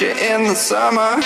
you in the summer